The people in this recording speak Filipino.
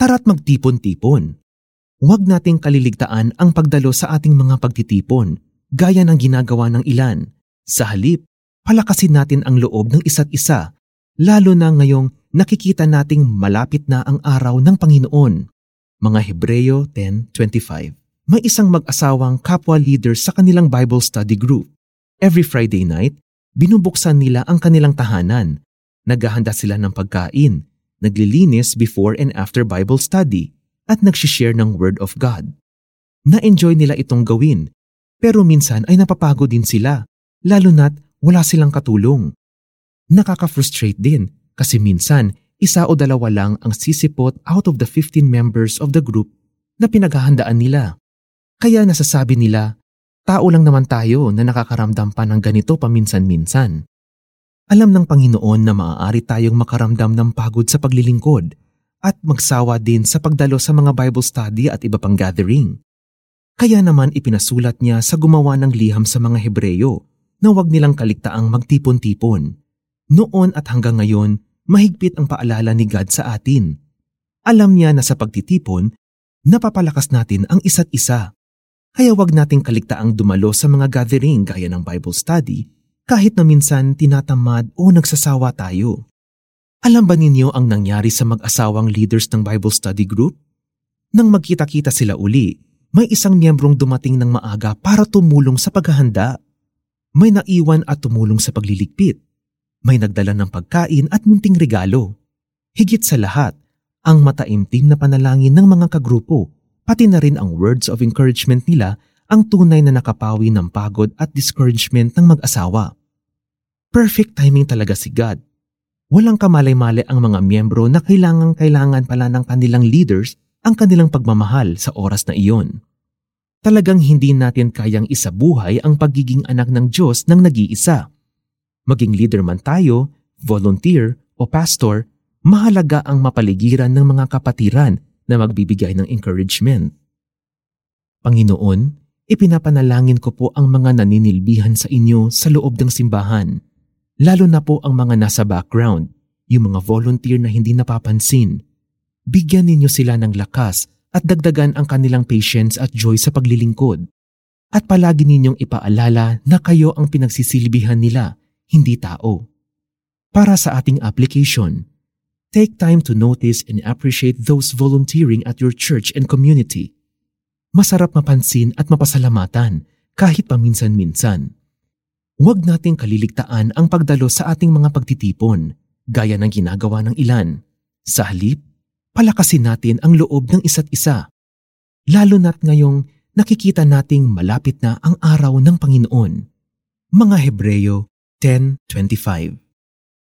Tara't magtipon-tipon. Huwag nating kaliligtaan ang pagdalo sa ating mga pagtitipon, gaya ng ginagawa ng ilan. Sa halip, palakasin natin ang loob ng isa't isa, lalo na ngayong nakikita nating malapit na ang araw ng Panginoon. Mga Hebreyo 10.25 May isang mag-asawang kapwa leader sa kanilang Bible study group. Every Friday night, binubuksan nila ang kanilang tahanan. Naghahanda sila ng pagkain, naglilinis before and after Bible study, at nagsishare ng Word of God. Na-enjoy nila itong gawin, pero minsan ay napapagod din sila, lalo na't wala silang katulong. Nakaka-frustrate din kasi minsan isa o dalawa lang ang sisipot out of the 15 members of the group na pinaghahandaan nila. Kaya nasasabi nila, tao lang naman tayo na nakakaramdam pa ng ganito paminsan-minsan. Alam ng Panginoon na maaari tayong makaramdam ng pagod sa paglilingkod at magsawa din sa pagdalo sa mga Bible study at iba pang gathering. Kaya naman ipinasulat niya sa gumawa ng liham sa mga Hebreyo na huwag nilang kaligtaang magtipon-tipon. Noon at hanggang ngayon, mahigpit ang paalala ni God sa atin. Alam niya na sa pagtitipon, napapalakas natin ang isa't isa. Kaya huwag nating kaligtaang dumalo sa mga gathering gaya ng Bible study kahit na minsan tinatamad o nagsasawa tayo. Alam ba ninyo ang nangyari sa mag-asawang leaders ng Bible study group? Nang magkita-kita sila uli, may isang miyembrong dumating ng maaga para tumulong sa paghahanda. May naiwan at tumulong sa pagliligpit. May nagdala ng pagkain at munting regalo. Higit sa lahat, ang mataimtim na panalangin ng mga kagrupo, pati na rin ang words of encouragement nila ang tunay na nakapawi ng pagod at discouragement ng mag-asawa. Perfect timing talaga si God. Walang kamalay-malay ang mga miyembro na kailangang-kailangan pala ng kanilang leaders ang kanilang pagmamahal sa oras na iyon. Talagang hindi natin kayang isabuhay ang pagiging anak ng Diyos ng nag-iisa. Maging leader man tayo, volunteer o pastor, mahalaga ang mapaligiran ng mga kapatiran na magbibigay ng encouragement. Panginoon, ipinapanalangin ko po ang mga naninilbihan sa inyo sa loob ng simbahan Lalo na po ang mga nasa background, yung mga volunteer na hindi napapansin. Bigyan ninyo sila ng lakas at dagdagan ang kanilang patience at joy sa paglilingkod. At palagi ninyong ipaalala na kayo ang pinagsisilbihan nila, hindi tao. Para sa ating application, take time to notice and appreciate those volunteering at your church and community. Masarap mapansin at mapasalamatan kahit paminsan-minsan. Huwag nating kaliligtaan ang pagdalo sa ating mga pagtitipon, gaya ng ginagawa ng ilan. Sa halip, palakasin natin ang loob ng isa't isa. Lalo na't ngayong nakikita nating malapit na ang araw ng Panginoon. Mga Hebreyo 10.25